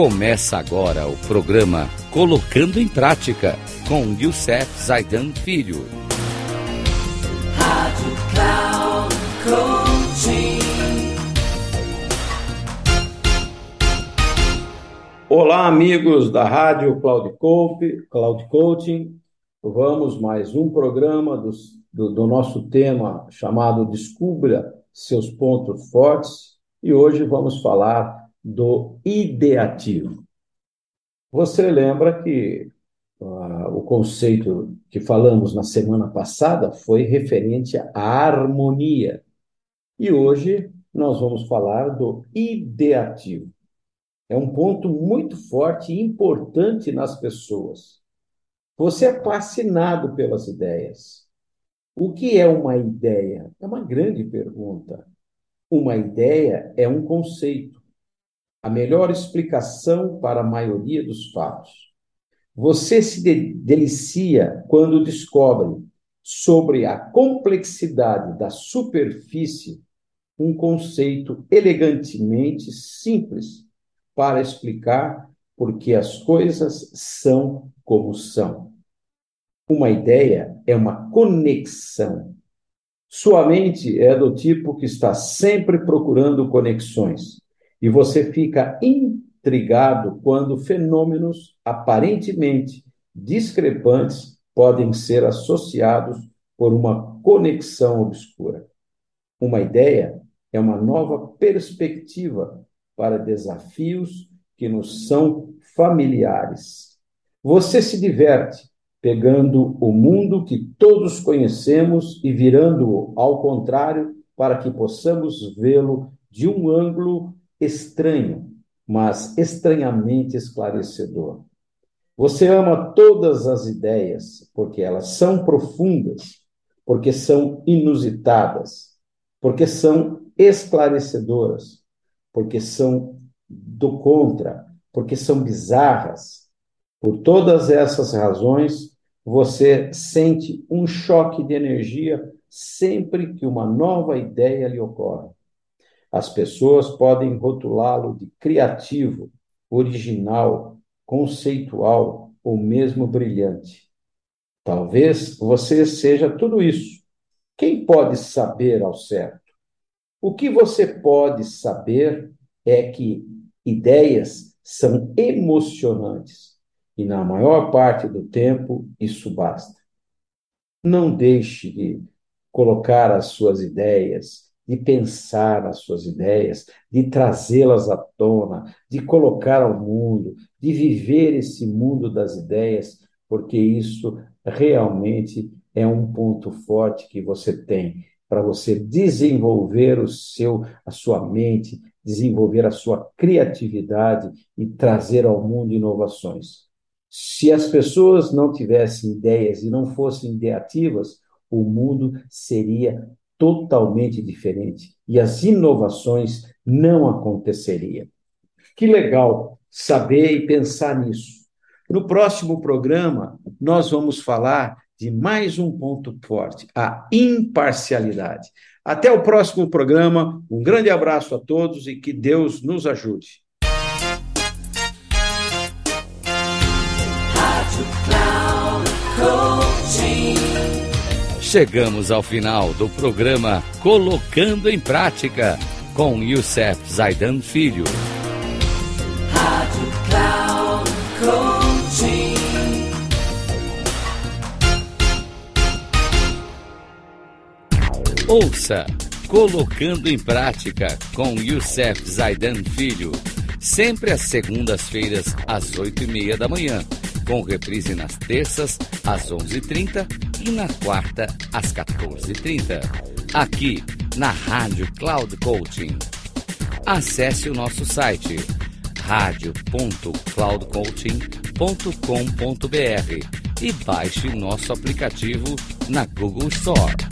Começa agora o programa Colocando em Prática com Youssef Zaidan Filho. Rádio Cloud Olá, amigos da Rádio Cloud, Cloud Coaching. Vamos mais um programa do, do, do nosso tema chamado Descubra seus pontos fortes e hoje vamos falar do ideativo. Você lembra que uh, o conceito que falamos na semana passada foi referente à harmonia. E hoje nós vamos falar do ideativo. É um ponto muito forte e importante nas pessoas. Você é fascinado pelas ideias. O que é uma ideia? É uma grande pergunta. Uma ideia é um conceito, a melhor explicação para a maioria dos fatos. Você se de delicia quando descobre sobre a complexidade da superfície um conceito elegantemente simples para explicar por que as coisas são como são. Uma ideia é uma conexão. Sua mente é do tipo que está sempre procurando conexões e você fica intrigado quando fenômenos aparentemente discrepantes podem ser associados por uma conexão obscura. Uma ideia é uma nova perspectiva para desafios que nos são familiares. Você se diverte pegando o mundo que todos conhecemos e virando-o ao contrário para que possamos vê-lo de um ângulo estranho, mas estranhamente esclarecedor. Você ama todas as ideias porque elas são profundas, porque são inusitadas, porque são esclarecedoras, porque são do contra, porque são bizarras, por todas essas razões, você sente um choque de energia sempre que uma nova ideia lhe ocorre. As pessoas podem rotulá-lo de criativo, original, conceitual ou mesmo brilhante. Talvez você seja tudo isso. Quem pode saber ao certo? O que você pode saber é que ideias são emocionantes e na maior parte do tempo, isso basta. Não deixe de colocar as suas ideias, de pensar as suas ideias, de trazê-las à tona, de colocar ao mundo, de viver esse mundo das ideias, porque isso realmente é um ponto forte que você tem para você desenvolver o seu a sua mente, desenvolver a sua criatividade e trazer ao mundo inovações. Se as pessoas não tivessem ideias e não fossem ideativas, o mundo seria totalmente diferente e as inovações não aconteceriam. Que legal saber e pensar nisso. No próximo programa, nós vamos falar de mais um ponto forte, a imparcialidade. Até o próximo programa. Um grande abraço a todos e que Deus nos ajude. Chegamos ao final do programa Colocando em Prática com Youssef Zaidan Filho. Rádio Cloud Coaching. Ouça Colocando em Prática com Youssef Zaidan Filho, sempre às segundas-feiras às oito e meia da manhã com reprise nas terças, às 11h30 e na quarta, às 14h30. Aqui, na Rádio Cloud Coaching. Acesse o nosso site radio.cloudcoaching.com.br e baixe nosso aplicativo na Google Store.